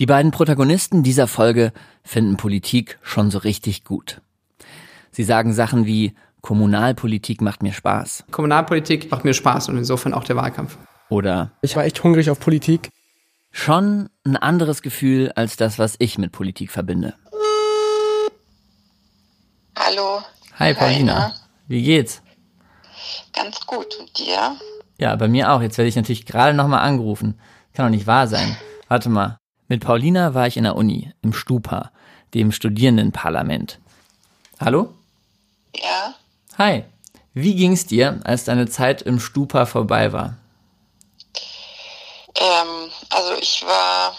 Die beiden Protagonisten dieser Folge finden Politik schon so richtig gut. Sie sagen Sachen wie Kommunalpolitik macht mir Spaß. Kommunalpolitik macht mir Spaß und insofern auch der Wahlkampf. Oder Ich war echt hungrig auf Politik. schon ein anderes Gefühl als das, was ich mit Politik verbinde. Hallo. Hi Paulina, Rainer. wie geht's? Ganz gut. Und dir? Ja, bei mir auch. Jetzt werde ich natürlich gerade nochmal angerufen. Kann doch nicht wahr sein. Warte mal. Mit Paulina war ich in der Uni, im Stupa, dem Studierendenparlament. Hallo? Ja. Hi. Wie ging's dir, als deine Zeit im Stupa vorbei war? Ähm, also ich war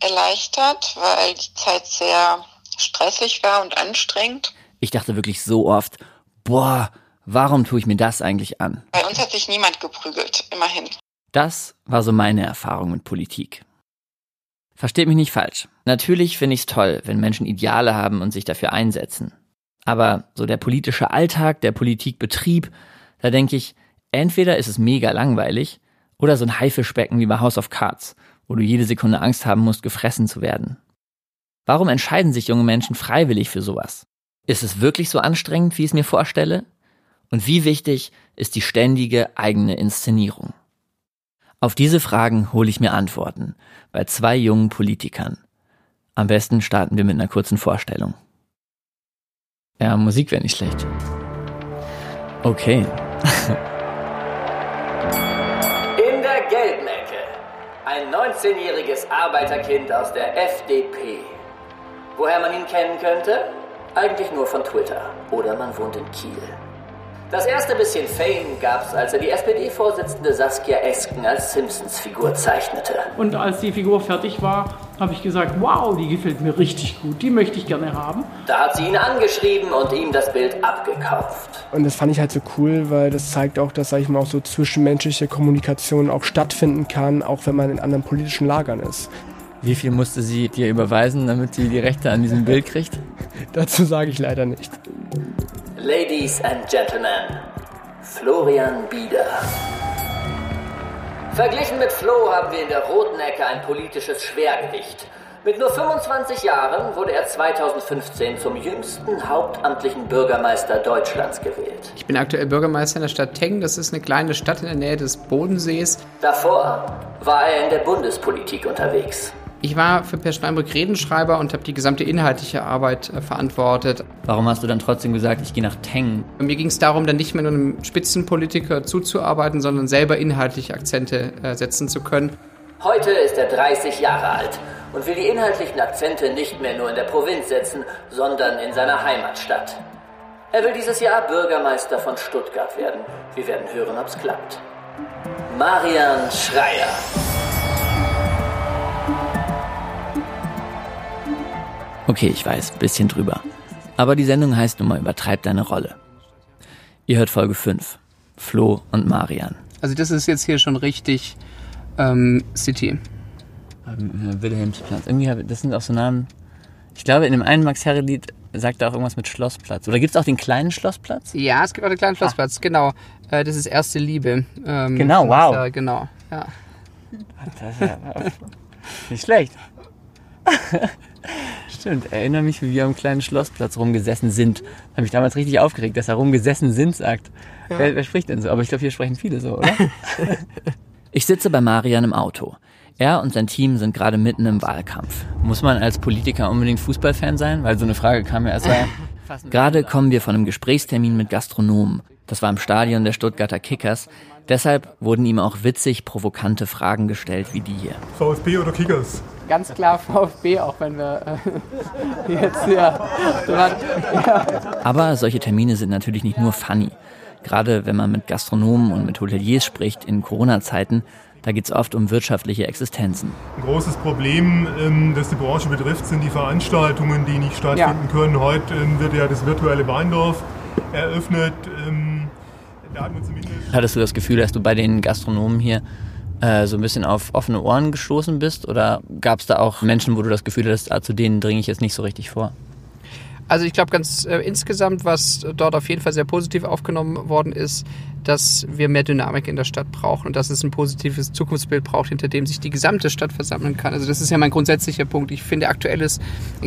erleichtert, weil die Zeit sehr stressig war und anstrengend. Ich dachte wirklich so oft, boah, warum tue ich mir das eigentlich an? Bei uns hat sich niemand geprügelt, immerhin. Das war so meine Erfahrung mit Politik. Versteht mich nicht falsch. Natürlich finde ich es toll, wenn Menschen Ideale haben und sich dafür einsetzen. Aber so der politische Alltag, der Politikbetrieb, da denke ich, entweder ist es mega langweilig oder so ein Haifischbecken wie bei House of Cards, wo du jede Sekunde Angst haben musst, gefressen zu werden. Warum entscheiden sich junge Menschen freiwillig für sowas? Ist es wirklich so anstrengend, wie ich es mir vorstelle? Und wie wichtig ist die ständige eigene Inszenierung? Auf diese Fragen hole ich mir Antworten bei zwei jungen Politikern. Am besten starten wir mit einer kurzen Vorstellung. Ja, Musik wäre nicht schlecht. Okay. In der Geldmecke. Ein 19-jähriges Arbeiterkind aus der FDP. Woher man ihn kennen könnte? Eigentlich nur von Twitter. Oder man wohnt in Kiel. Das erste bisschen Fame gab's, als er die SPD-Vorsitzende Saskia Esken als Simpsons-Figur zeichnete. Und als die Figur fertig war, habe ich gesagt, wow, die gefällt mir richtig gut, die möchte ich gerne haben. Da hat sie ihn angeschrieben und ihm das Bild abgekauft. Und das fand ich halt so cool, weil das zeigt auch, dass, sag ich mal, auch so zwischenmenschliche Kommunikation auch stattfinden kann, auch wenn man in anderen politischen Lagern ist. Wie viel musste sie dir überweisen, damit sie die Rechte an diesem Bild kriegt? Dazu sage ich leider nicht. Ladies and Gentlemen, Florian Bieder. Verglichen mit Flo haben wir in der roten Ecke ein politisches Schwergewicht. Mit nur 25 Jahren wurde er 2015 zum jüngsten hauptamtlichen Bürgermeister Deutschlands gewählt. Ich bin aktuell Bürgermeister in der Stadt Teng. Das ist eine kleine Stadt in der Nähe des Bodensees. Davor war er in der Bundespolitik unterwegs. Ich war für Per Steinbrück Redenschreiber und habe die gesamte inhaltliche Arbeit äh, verantwortet. Warum hast du dann trotzdem gesagt, ich gehe nach Teng? Mir ging es darum, dann nicht mehr nur einem Spitzenpolitiker zuzuarbeiten, sondern selber inhaltliche Akzente äh, setzen zu können. Heute ist er 30 Jahre alt und will die inhaltlichen Akzente nicht mehr nur in der Provinz setzen, sondern in seiner Heimatstadt. Er will dieses Jahr Bürgermeister von Stuttgart werden. Wir werden hören, ob's klappt. Marian Schreier. Okay, ich weiß, bisschen drüber. Aber die Sendung heißt nun mal Übertreib deine Rolle. Ihr hört Folge 5. Flo und Marian. Also das ist jetzt hier schon richtig ähm, City. Wilhelmsplatz. Irgendwie, hab- das sind auch so Namen. Ich glaube, in dem einen Max Herre-Lied sagt er auch irgendwas mit Schlossplatz. Oder gibt es auch den kleinen Schlossplatz? Ja, es gibt auch den kleinen Schlossplatz, genau. Äh, das ist erste Liebe. Ähm, Genau, wow. äh, genau, ja. Das ist ja nicht schlecht. Stimmt, erinnere mich, wie wir am kleinen Schlossplatz rumgesessen sind. Habe mich damals richtig aufgeregt, dass er rumgesessen sind sagt. Wer, wer spricht denn so? Aber ich glaube, hier sprechen viele so, oder? ich sitze bei Marian im Auto. Er und sein Team sind gerade mitten im Wahlkampf. Muss man als Politiker unbedingt Fußballfan sein? Weil so eine Frage kam ja erst mal. Gerade kommen wir von einem Gesprächstermin mit Gastronomen. Das war im Stadion der Stuttgarter Kickers. Deshalb wurden ihm auch witzig provokante Fragen gestellt wie die hier. VfB oder Kickers? Ganz klar VfB, auch wenn wir äh, jetzt ja, ja. Aber solche Termine sind natürlich nicht nur funny. Gerade wenn man mit Gastronomen und mit Hoteliers spricht in Corona-Zeiten, da geht es oft um wirtschaftliche Existenzen. Ein großes Problem, ähm, das die Branche betrifft, sind die Veranstaltungen, die nicht stattfinden können. Heute ähm, wird ja das virtuelle Weindorf eröffnet. Ähm, da hat man zumindest Hattest du das Gefühl, dass du bei den Gastronomen hier äh, so ein bisschen auf offene Ohren gestoßen bist? Oder gab es da auch Menschen, wo du das Gefühl hattest, ah, zu denen dringe ich jetzt nicht so richtig vor? Also ich glaube ganz äh, insgesamt, was dort auf jeden Fall sehr positiv aufgenommen worden ist, dass wir mehr Dynamik in der Stadt brauchen und dass es ein positives Zukunftsbild braucht, hinter dem sich die gesamte Stadt versammeln kann. Also das ist ja mein grundsätzlicher Punkt. Ich finde, aktuell ist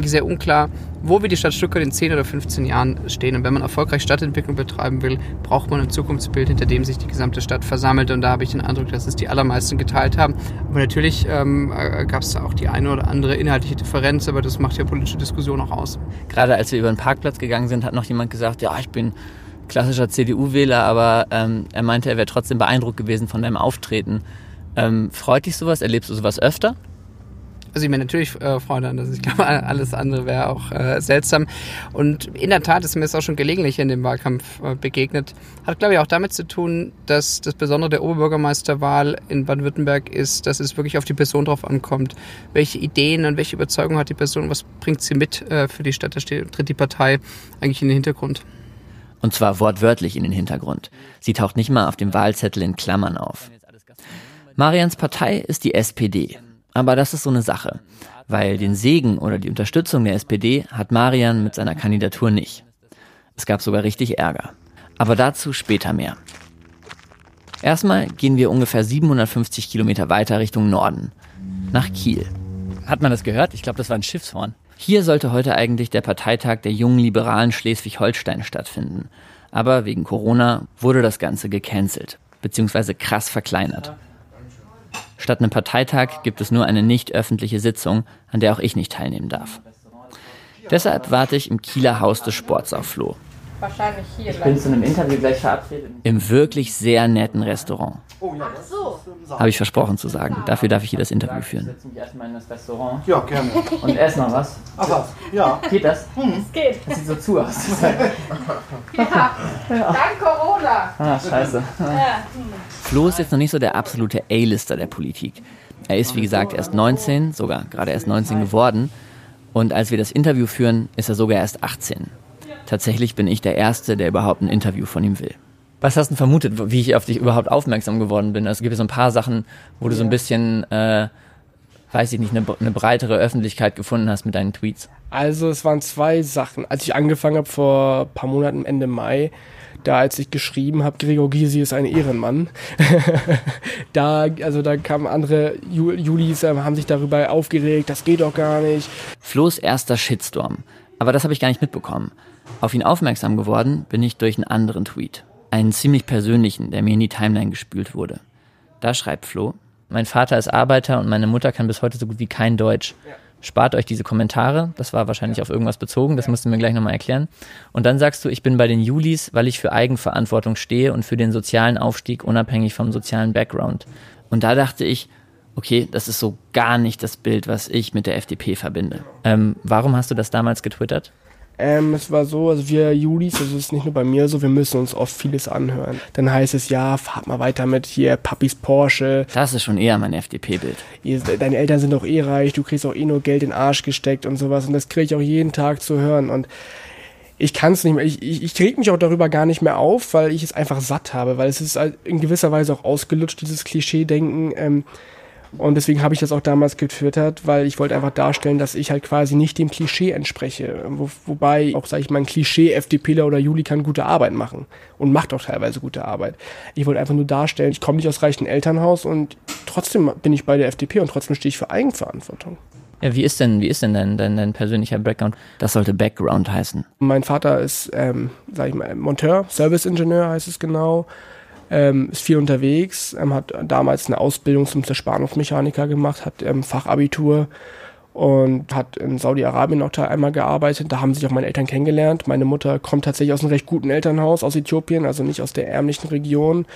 sehr unklar, wo wir die Stadt Stuttgart in 10 oder 15 Jahren stehen. Und wenn man erfolgreich Stadtentwicklung betreiben will, braucht man ein Zukunftsbild, hinter dem sich die gesamte Stadt versammelt. Und da habe ich den Eindruck, dass es die allermeisten geteilt haben. Aber natürlich ähm, äh, gab es auch die eine oder andere inhaltliche Differenz, aber das macht ja politische Diskussion auch aus. Gerade als wir über den Parkplatz gegangen sind, hat noch jemand gesagt, ja, ich bin klassischer CDU-Wähler, aber ähm, er meinte, er wäre trotzdem beeindruckt gewesen von deinem Auftreten. Ähm, freut dich sowas? Erlebst du sowas öfter? Also ich meine natürlich äh, Freude an das. Ich glaube, alles andere wäre auch äh, seltsam. Und in der Tat ist mir es auch schon gelegentlich in dem Wahlkampf äh, begegnet. Hat, glaube ich, auch damit zu tun, dass das Besondere der Oberbürgermeisterwahl in Baden-Württemberg ist, dass es wirklich auf die Person drauf ankommt. Welche Ideen und welche Überzeugung hat die Person? Was bringt sie mit äh, für die Stadt? Da steht, tritt die Partei eigentlich in den Hintergrund. Und zwar wortwörtlich in den Hintergrund. Sie taucht nicht mal auf dem Wahlzettel in Klammern auf. Marians Partei ist die SPD. Aber das ist so eine Sache. Weil den Segen oder die Unterstützung der SPD hat Marian mit seiner Kandidatur nicht. Es gab sogar richtig Ärger. Aber dazu später mehr. Erstmal gehen wir ungefähr 750 Kilometer weiter Richtung Norden. Nach Kiel. Hat man das gehört? Ich glaube, das war ein Schiffshorn. Hier sollte heute eigentlich der Parteitag der jungen Liberalen Schleswig-Holstein stattfinden. Aber wegen Corona wurde das Ganze gecancelt, beziehungsweise krass verkleinert. Statt einem Parteitag gibt es nur eine nicht öffentliche Sitzung, an der auch ich nicht teilnehmen darf. Deshalb warte ich im Kieler Haus des Sports auf Flo. Wahrscheinlich hier. Ich bin zu einem Interview gleich verabredet. Im wirklich sehr netten Restaurant. Oh ja. Ach so. Habe ich versprochen zu sagen. Dafür darf ich hier das Interview führen. Setz mich erstmal in das Restaurant. Ja, gerne. Und ess noch was. Ach was, ja. Geht das? Hm. Es geht. Das sieht so zu aus. ja, dank Corona. Ah, scheiße. Ja. Flo ist jetzt noch nicht so der absolute A-Lister der Politik. Er ist, wie gesagt, erst 19, sogar gerade erst 19 geworden. Und als wir das Interview führen, ist er sogar erst 18. Tatsächlich bin ich der Erste, der überhaupt ein Interview von ihm will. Was hast du vermutet, wie ich auf dich überhaupt aufmerksam geworden bin? Also es gibt so ein paar Sachen, wo du so ein bisschen, äh, weiß ich nicht, eine, eine breitere Öffentlichkeit gefunden hast mit deinen Tweets. Also es waren zwei Sachen. Als ich angefangen habe vor ein paar Monaten, Ende Mai, da als ich geschrieben habe, Gregor Gysi ist ein Ehrenmann, da, also da kamen andere Julis, äh, haben sich darüber aufgeregt, das geht doch gar nicht. Flo's erster Shitstorm. Aber das habe ich gar nicht mitbekommen. Auf ihn aufmerksam geworden bin ich durch einen anderen Tweet einen ziemlich persönlichen, der mir in die Timeline gespült wurde. Da schreibt Flo, mein Vater ist Arbeiter und meine Mutter kann bis heute so gut wie kein Deutsch. Spart euch diese Kommentare, das war wahrscheinlich auf irgendwas bezogen, das musst du mir gleich nochmal erklären. Und dann sagst du, ich bin bei den Julis, weil ich für Eigenverantwortung stehe und für den sozialen Aufstieg unabhängig vom sozialen Background. Und da dachte ich, okay, das ist so gar nicht das Bild, was ich mit der FDP verbinde. Ähm, warum hast du das damals getwittert? Ähm, es war so, also wir Julis, also es ist nicht nur bei mir so, wir müssen uns oft vieles anhören. Dann heißt es, ja, fahrt mal weiter mit hier Papis Porsche. Das ist schon eher mein FDP-Bild. Deine Eltern sind doch eh reich, du kriegst auch eh nur Geld in den Arsch gesteckt und sowas. Und das kriege ich auch jeden Tag zu hören. Und ich kann es nicht mehr, ich, ich, ich reg mich auch darüber gar nicht mehr auf, weil ich es einfach satt habe, weil es ist halt in gewisser Weise auch ausgelutscht, dieses Klischee-Denken. Ähm, und deswegen habe ich das auch damals getwittert, weil ich wollte einfach darstellen, dass ich halt quasi nicht dem Klischee entspreche. Wo, wobei auch, sage ich mal, ein Klischee FDPler oder Juli kann gute Arbeit machen und macht auch teilweise gute Arbeit. Ich wollte einfach nur darstellen, ich komme nicht aus reichen Elternhaus und trotzdem bin ich bei der FDP und trotzdem stehe ich für Eigenverantwortung. Ja, wie ist denn, wie ist denn dein, dein, dein persönlicher Background? Das sollte Background heißen. Mein Vater ist, ähm, sag ich mal, Monteur, Serviceingenieur heißt es genau ähm, ist viel unterwegs, ähm, hat damals eine Ausbildung zum Zerspannungsmechaniker gemacht, hat ähm, Fachabitur und hat in Saudi-Arabien noch einmal gearbeitet. Da haben sich auch meine Eltern kennengelernt. Meine Mutter kommt tatsächlich aus einem recht guten Elternhaus aus Äthiopien, also nicht aus der ärmlichen Region.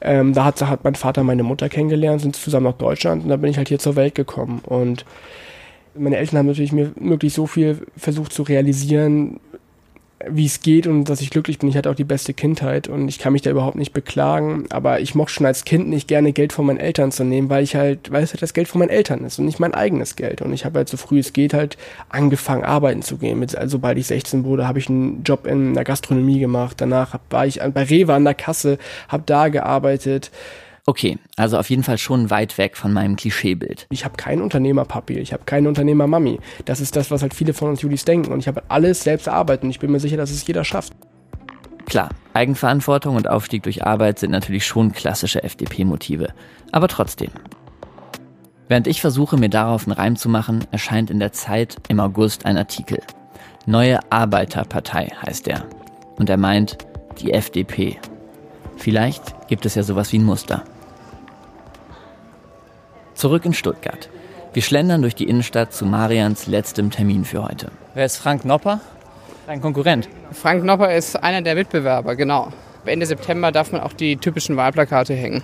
Ähm, da hat, hat mein Vater meine Mutter kennengelernt, sind zusammen nach Deutschland und da bin ich halt hier zur Welt gekommen. Und meine Eltern haben natürlich mir möglichst so viel versucht zu realisieren, wie es geht und dass ich glücklich bin. Ich hatte auch die beste Kindheit und ich kann mich da überhaupt nicht beklagen. Aber ich mochte schon als Kind nicht gerne Geld von meinen Eltern zu nehmen, weil ich halt, weil es halt das Geld von meinen Eltern ist und nicht mein eigenes Geld. Und ich habe halt so früh es geht halt angefangen, arbeiten zu gehen. Also, sobald ich 16 wurde, habe ich einen Job in der Gastronomie gemacht. Danach war ich bei Rewe an der Kasse, habe da gearbeitet. Okay, also auf jeden Fall schon weit weg von meinem Klischeebild. Ich habe keinen Unternehmerpapi, ich habe keine Unternehmermami. Das ist das, was halt viele von uns Julis denken. Und ich habe alles selbst erarbeitet und ich bin mir sicher, dass es jeder schafft. Klar, Eigenverantwortung und Aufstieg durch Arbeit sind natürlich schon klassische FDP-Motive. Aber trotzdem. Während ich versuche, mir darauf einen Reim zu machen, erscheint in der Zeit im August ein Artikel. Neue Arbeiterpartei heißt er. Und er meint die FDP. Vielleicht gibt es ja sowas wie ein Muster. Zurück in Stuttgart. Wir schlendern durch die Innenstadt zu Marians letztem Termin für heute. Wer ist Frank Nopper? Dein Konkurrent. Frank Nopper ist einer der Mitbewerber, genau. Ende September darf man auch die typischen Wahlplakate hängen.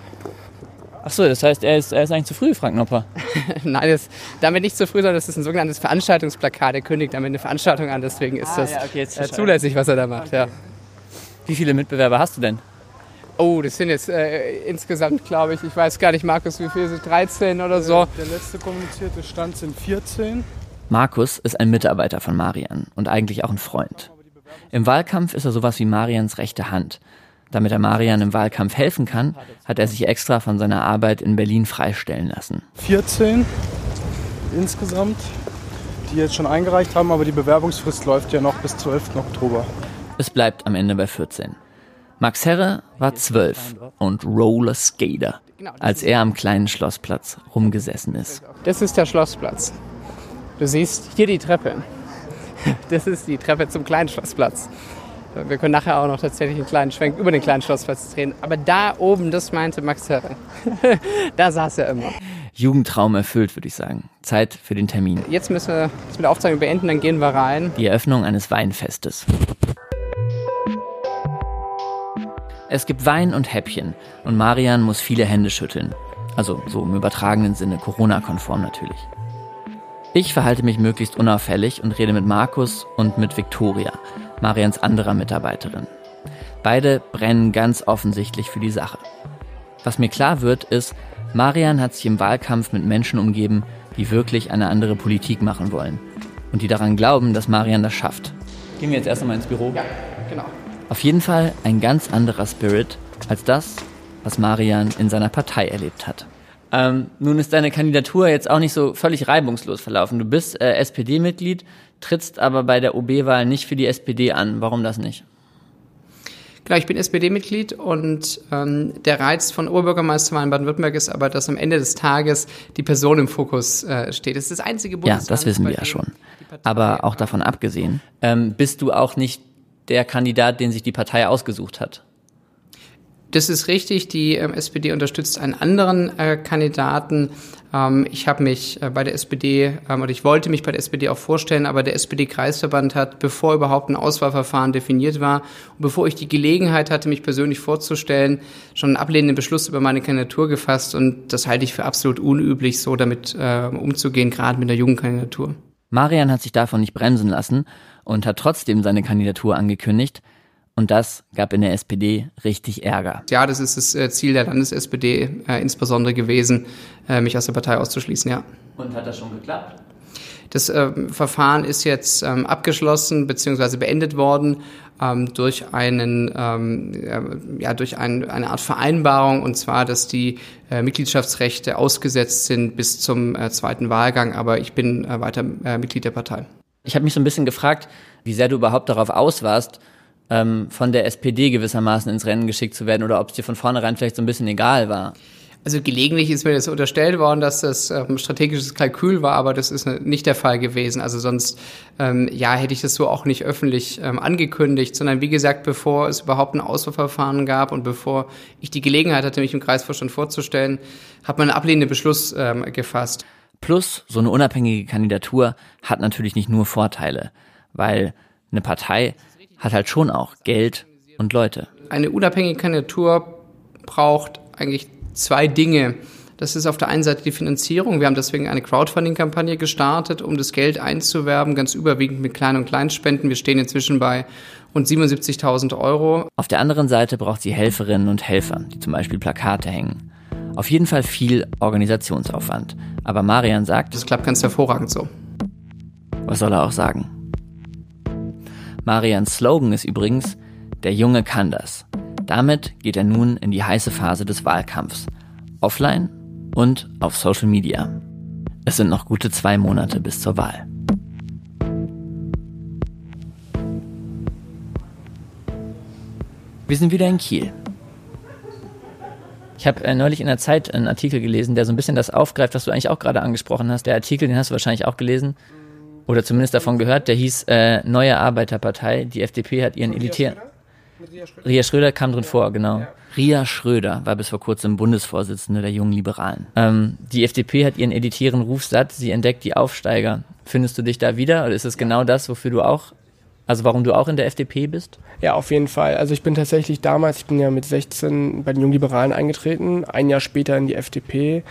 Ach so, das heißt, er ist, er ist eigentlich zu früh, Frank Nopper. Nein, das, damit nicht zu früh, sondern das ist ein sogenanntes Veranstaltungsplakat. Er kündigt damit eine Veranstaltung an, deswegen ist ah, das ja, okay, äh, zulässig, was er da macht. Okay. Ja. Wie viele Mitbewerber hast du denn? Oh, das sind jetzt äh, insgesamt, glaube ich, ich weiß gar nicht, Markus, wie viele sind 13 oder so. Der letzte kommunizierte Stand sind 14. Markus ist ein Mitarbeiter von Marian und eigentlich auch ein Freund. Im Wahlkampf ist er sowas wie Marians rechte Hand. Damit er Marian im Wahlkampf helfen kann, hat er sich extra von seiner Arbeit in Berlin freistellen lassen. 14 insgesamt, die jetzt schon eingereicht haben, aber die Bewerbungsfrist läuft ja noch bis 12. Oktober. Es bleibt am Ende bei 14. Max Herre war 12 und Roller Skater, als er am kleinen Schlossplatz rumgesessen ist. Das ist der Schlossplatz. Du siehst hier die Treppe. Das ist die Treppe zum kleinen Schlossplatz. Wir können nachher auch noch tatsächlich einen kleinen Schwenk über den kleinen Schlossplatz drehen. Aber da oben, das meinte Max Herre. da saß er immer. Jugendtraum erfüllt, würde ich sagen. Zeit für den Termin. Jetzt müssen wir das mit der Aufzeichnung beenden, dann gehen wir rein. Die Eröffnung eines Weinfestes. Es gibt Wein und Häppchen und Marian muss viele Hände schütteln. Also so im übertragenen Sinne, Corona-konform natürlich. Ich verhalte mich möglichst unauffällig und rede mit Markus und mit Victoria, Marians anderer Mitarbeiterin. Beide brennen ganz offensichtlich für die Sache. Was mir klar wird, ist, Marian hat sich im Wahlkampf mit Menschen umgeben, die wirklich eine andere Politik machen wollen und die daran glauben, dass Marian das schafft. Gehen wir jetzt erst einmal ins Büro? Ja, genau. Auf jeden Fall ein ganz anderer Spirit als das, was Marian in seiner Partei erlebt hat. Ähm, nun ist deine Kandidatur jetzt auch nicht so völlig reibungslos verlaufen. Du bist äh, SPD-Mitglied, trittst aber bei der OB-Wahl nicht für die SPD an. Warum das nicht? Genau, ich bin SPD-Mitglied und ähm, der Reiz von Oberbürgermeisterwahl in Baden-Württemberg ist aber, dass am Ende des Tages die Person im Fokus äh, steht. Das ist das einzige Bundesland. Ja, das wissen wir ja schon. Aber auch davon abgesehen, ähm, bist du auch nicht der Kandidat, den sich die Partei ausgesucht hat. Das ist richtig. Die ähm, SPD unterstützt einen anderen äh, Kandidaten. Ähm, ich habe mich äh, bei der SPD ähm, oder ich wollte mich bei der SPD auch vorstellen, aber der SPD-Kreisverband hat, bevor überhaupt ein Auswahlverfahren definiert war und bevor ich die Gelegenheit hatte, mich persönlich vorzustellen, schon einen ablehnenden Beschluss über meine Kandidatur gefasst und das halte ich für absolut unüblich, so damit äh, umzugehen, gerade mit der Jugendkandidatur. Marian hat sich davon nicht bremsen lassen und hat trotzdem seine Kandidatur angekündigt. Und das gab in der SPD richtig Ärger. Ja, das ist das äh, Ziel der Landes-SPD äh, insbesondere gewesen, äh, mich aus der Partei auszuschließen, ja. Und hat das schon geklappt? Das äh, Verfahren ist jetzt ähm, abgeschlossen bzw. beendet worden ähm, durch einen ähm, ja durch ein, eine Art Vereinbarung und zwar, dass die äh, Mitgliedschaftsrechte ausgesetzt sind bis zum äh, zweiten Wahlgang. Aber ich bin äh, weiter äh, Mitglied der Partei. Ich habe mich so ein bisschen gefragt, wie sehr du überhaupt darauf aus warst, ähm, von der SPD gewissermaßen ins Rennen geschickt zu werden oder ob es dir von vornherein vielleicht so ein bisschen egal war. Also gelegentlich ist mir das unterstellt worden, dass das ähm, strategisches Kalkül war, aber das ist nicht der Fall gewesen. Also sonst, ähm, ja, hätte ich das so auch nicht öffentlich ähm, angekündigt, sondern wie gesagt, bevor es überhaupt ein Auswahlverfahren gab und bevor ich die Gelegenheit hatte, mich im Kreisvorstand vorzustellen, hat man einen ablehnenden Beschluss ähm, gefasst. Plus, so eine unabhängige Kandidatur hat natürlich nicht nur Vorteile, weil eine Partei hat halt schon auch Geld und Leute. Eine unabhängige Kandidatur braucht eigentlich zwei Dinge. Das ist auf der einen Seite die Finanzierung. Wir haben deswegen eine Crowdfunding-Kampagne gestartet, um das Geld einzuwerben, ganz überwiegend mit Klein- und Kleinspenden. Wir stehen inzwischen bei rund 77.000 Euro. Auf der anderen Seite braucht sie Helferinnen und Helfer, die zum Beispiel Plakate hängen. Auf jeden Fall viel Organisationsaufwand. Aber Marian sagt, das klappt ganz hervorragend so. Was soll er auch sagen? Marians Slogan ist übrigens, der Junge kann das. Damit geht er nun in die heiße Phase des Wahlkampfs. Offline und auf Social Media. Es sind noch gute zwei Monate bis zur Wahl. Wir sind wieder in Kiel. Ich habe äh, neulich in der Zeit einen Artikel gelesen, der so ein bisschen das aufgreift, was du eigentlich auch gerade angesprochen hast. Der Artikel, den hast du wahrscheinlich auch gelesen oder zumindest davon gehört, der hieß äh, Neue Arbeiterpartei. Die FDP hat ihren elitären... Ria Schröder kam drin vor, genau. Ria Schröder war bis vor kurzem Bundesvorsitzende der Jungen Liberalen. Ähm, die FDP hat ihren elitären Ruf satt, sie entdeckt die Aufsteiger. Findest du dich da wieder oder ist es genau das, wofür du auch also warum du auch in der FDP bist? Ja, auf jeden Fall. Also ich bin tatsächlich damals, ich bin ja mit 16 bei den Jungliberalen eingetreten, ein Jahr später in die FDP.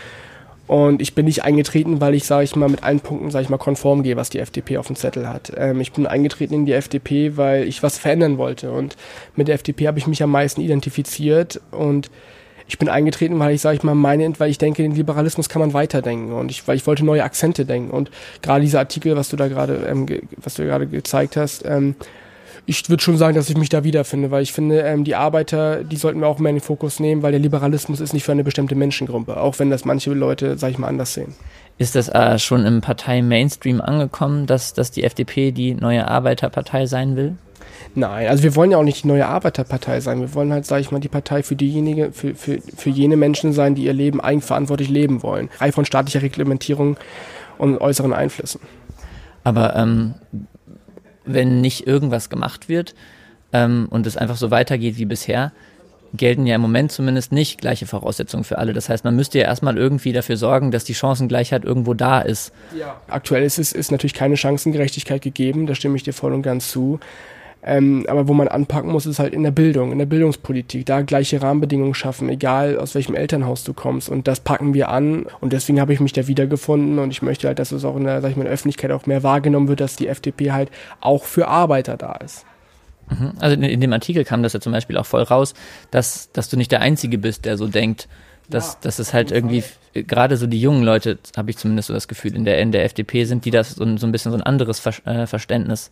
Und ich bin nicht eingetreten, weil ich, sage ich mal, mit allen Punkten, sage ich mal, konform gehe, was die FDP auf dem Zettel hat. Ähm, ich bin eingetreten in die FDP, weil ich was verändern wollte. Und mit der FDP habe ich mich am meisten identifiziert. Und ich bin eingetreten, weil ich, sage ich mal, meine, weil ich denke, den Liberalismus kann man weiterdenken und ich, weil ich wollte neue Akzente denken und gerade dieser Artikel, was du da gerade, ähm, was du gerade gezeigt hast, ähm, ich würde schon sagen, dass ich mich da wiederfinde, weil ich finde, ähm, die Arbeiter, die sollten wir auch mehr in den Fokus nehmen, weil der Liberalismus ist nicht für eine bestimmte Menschengruppe, auch wenn das manche Leute, sag ich mal, anders sehen. Ist das äh, schon im Partei-Mainstream angekommen, dass, dass die FDP die neue Arbeiterpartei sein will? Nein, also wir wollen ja auch nicht die neue Arbeiterpartei sein. Wir wollen halt, sage ich mal, die Partei für diejenige, für, für, für jene Menschen sein, die ihr Leben eigenverantwortlich leben wollen. Frei von staatlicher Reglementierung und äußeren Einflüssen. Aber ähm, wenn nicht irgendwas gemacht wird ähm, und es einfach so weitergeht wie bisher, gelten ja im Moment zumindest nicht gleiche Voraussetzungen für alle. Das heißt, man müsste ja erstmal irgendwie dafür sorgen, dass die Chancengleichheit irgendwo da ist. Ja. Aktuell ist es ist natürlich keine Chancengerechtigkeit gegeben, da stimme ich dir voll und ganz zu. Ähm, aber wo man anpacken muss, ist halt in der Bildung, in der Bildungspolitik, da gleiche Rahmenbedingungen schaffen, egal aus welchem Elternhaus du kommst. Und das packen wir an und deswegen habe ich mich da wiedergefunden und ich möchte halt, dass es auch in der, sag ich mal, der Öffentlichkeit auch mehr wahrgenommen wird, dass die FDP halt auch für Arbeiter da ist. Mhm. Also in, in dem Artikel kam das ja zum Beispiel auch voll raus, dass, dass du nicht der Einzige bist, der so denkt, dass, ja, dass es halt irgendwie, gerade so die jungen Leute, habe ich zumindest so das Gefühl, in der, in der FDP sind, die das so, so ein bisschen so ein anderes Ver äh, Verständnis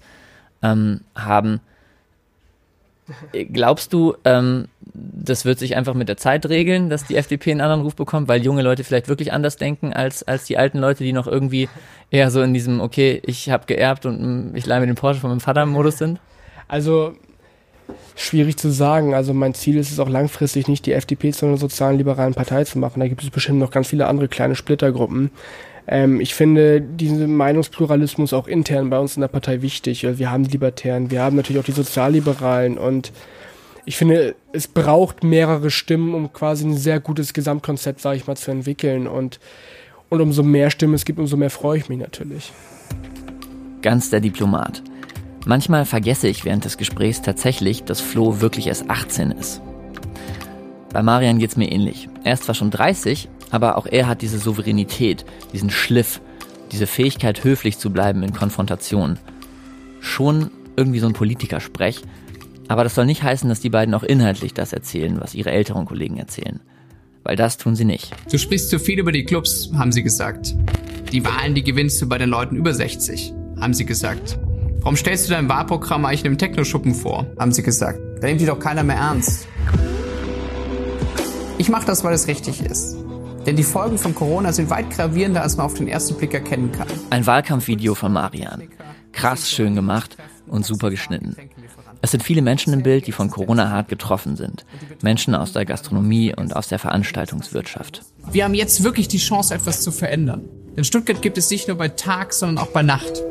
ähm, haben. Glaubst du, ähm, das wird sich einfach mit der Zeit regeln, dass die FDP einen anderen Ruf bekommt, weil junge Leute vielleicht wirklich anders denken als, als die alten Leute, die noch irgendwie eher so in diesem, okay, ich habe geerbt und mm, ich leihe mir den Porsche von meinem Vater im Modus sind? Also schwierig zu sagen. Also mein Ziel ist es auch langfristig nicht, die FDP zu einer sozialen liberalen Partei zu machen. Da gibt es bestimmt noch ganz viele andere kleine Splittergruppen. Ähm, ich finde diesen Meinungspluralismus auch intern bei uns in der Partei wichtig. Wir haben die Libertären, wir haben natürlich auch die Sozialliberalen und ich finde, es braucht mehrere Stimmen, um quasi ein sehr gutes Gesamtkonzept, sage ich mal, zu entwickeln. Und, und umso mehr Stimmen es gibt, umso mehr freue ich mich natürlich. Ganz der Diplomat. Manchmal vergesse ich während des Gesprächs tatsächlich, dass Flo wirklich erst 18 ist. Bei Marian geht's mir ähnlich. Er ist zwar schon 30, aber auch er hat diese Souveränität, diesen Schliff, diese Fähigkeit, höflich zu bleiben in Konfrontation. Schon irgendwie so ein Politikersprech, aber das soll nicht heißen, dass die beiden auch inhaltlich das erzählen, was ihre älteren Kollegen erzählen. Weil das tun sie nicht. Du sprichst zu viel über die Clubs, haben sie gesagt. Die Wahlen, die gewinnst du bei den Leuten über 60, haben sie gesagt. Warum stellst du dein Wahlprogramm eigentlich einem Techno-Schuppen vor, haben sie gesagt. Da nimmt die doch keiner mehr ernst. Ich mache das, weil es richtig ist. Denn die Folgen von Corona sind weit gravierender, als man auf den ersten Blick erkennen kann. Ein Wahlkampfvideo von Marian. Krass schön gemacht und super geschnitten. Es sind viele Menschen im Bild, die von Corona hart getroffen sind. Menschen aus der Gastronomie und aus der Veranstaltungswirtschaft. Wir haben jetzt wirklich die Chance, etwas zu verändern. In Stuttgart gibt es nicht nur bei Tag, sondern auch bei Nacht.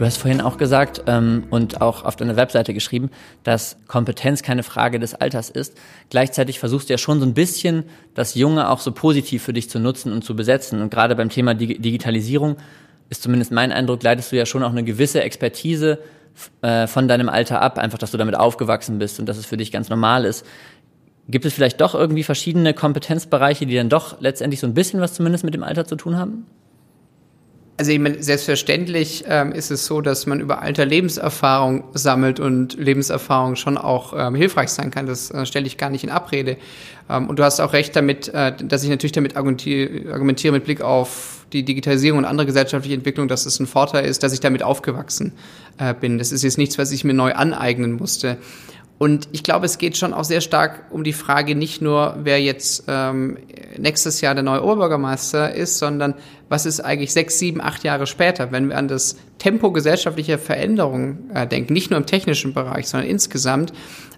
Du hast vorhin auch gesagt ähm, und auch auf deiner Webseite geschrieben, dass Kompetenz keine Frage des Alters ist. Gleichzeitig versuchst du ja schon so ein bisschen das Junge auch so positiv für dich zu nutzen und zu besetzen. Und gerade beim Thema Dig Digitalisierung ist zumindest mein Eindruck, leitest du ja schon auch eine gewisse Expertise äh, von deinem Alter ab, einfach, dass du damit aufgewachsen bist und dass es für dich ganz normal ist. Gibt es vielleicht doch irgendwie verschiedene Kompetenzbereiche, die dann doch letztendlich so ein bisschen was zumindest mit dem Alter zu tun haben? Also ich meine, selbstverständlich ähm, ist es so, dass man über Alter Lebenserfahrung sammelt und Lebenserfahrung schon auch ähm, hilfreich sein kann. Das äh, stelle ich gar nicht in Abrede. Ähm, und du hast auch recht damit, äh, dass ich natürlich damit argumentiere mit Blick auf die Digitalisierung und andere gesellschaftliche Entwicklung, dass es ein Vorteil ist, dass ich damit aufgewachsen äh, bin. Das ist jetzt nichts, was ich mir neu aneignen musste. Und ich glaube, es geht schon auch sehr stark um die Frage, nicht nur, wer jetzt ähm, nächstes Jahr der neue Oberbürgermeister ist, sondern was ist eigentlich sechs, sieben, acht Jahre später, wenn wir an das Tempo gesellschaftlicher Veränderungen äh, denken, nicht nur im technischen Bereich, sondern insgesamt,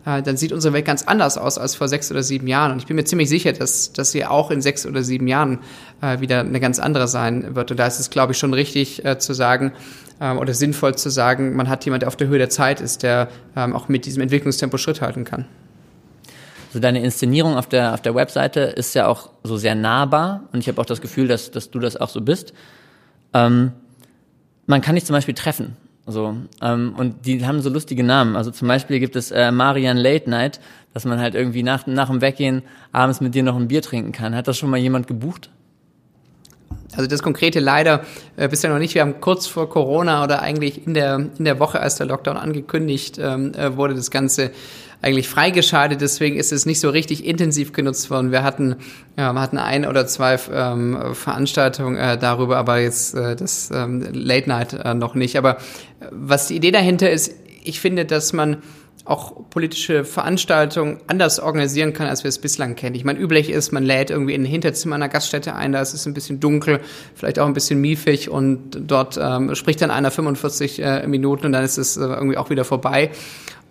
äh, dann sieht unsere Welt ganz anders aus als vor sechs oder sieben Jahren. Und ich bin mir ziemlich sicher, dass, dass sie auch in sechs oder sieben Jahren äh, wieder eine ganz andere sein wird. Und da ist es, glaube ich, schon richtig äh, zu sagen, ähm, oder sinnvoll zu sagen, man hat jemand, der auf der Höhe der Zeit ist, der ähm, auch mit diesem Entwicklungstempo Schritt halten kann. So deine Inszenierung auf der, auf der Webseite ist ja auch so sehr nahbar und ich habe auch das Gefühl, dass, dass du das auch so bist. Ähm, man kann dich zum Beispiel treffen. So, ähm, und die haben so lustige Namen. Also zum Beispiel gibt es äh, Marian Late Night, dass man halt irgendwie nach, nach dem Weggehen abends mit dir noch ein Bier trinken kann. Hat das schon mal jemand gebucht? Also das Konkrete leider äh, bisher noch nicht. Wir haben kurz vor Corona oder eigentlich in der, in der Woche, als der Lockdown angekündigt ähm, äh, wurde, das Ganze eigentlich freigeschaltet. Deswegen ist es nicht so richtig intensiv genutzt worden. Wir hatten, ja, wir hatten ein oder zwei ähm, Veranstaltungen äh, darüber, aber jetzt äh, das ähm, Late Night äh, noch nicht. Aber äh, was die Idee dahinter ist, ich finde, dass man auch politische Veranstaltungen anders organisieren kann, als wir es bislang kennen. Ich meine, üblich ist, man lädt irgendwie in ein Hinterzimmer einer Gaststätte ein, da ist es ein bisschen dunkel, vielleicht auch ein bisschen miefig und dort ähm, spricht dann einer 45 äh, Minuten und dann ist es äh, irgendwie auch wieder vorbei.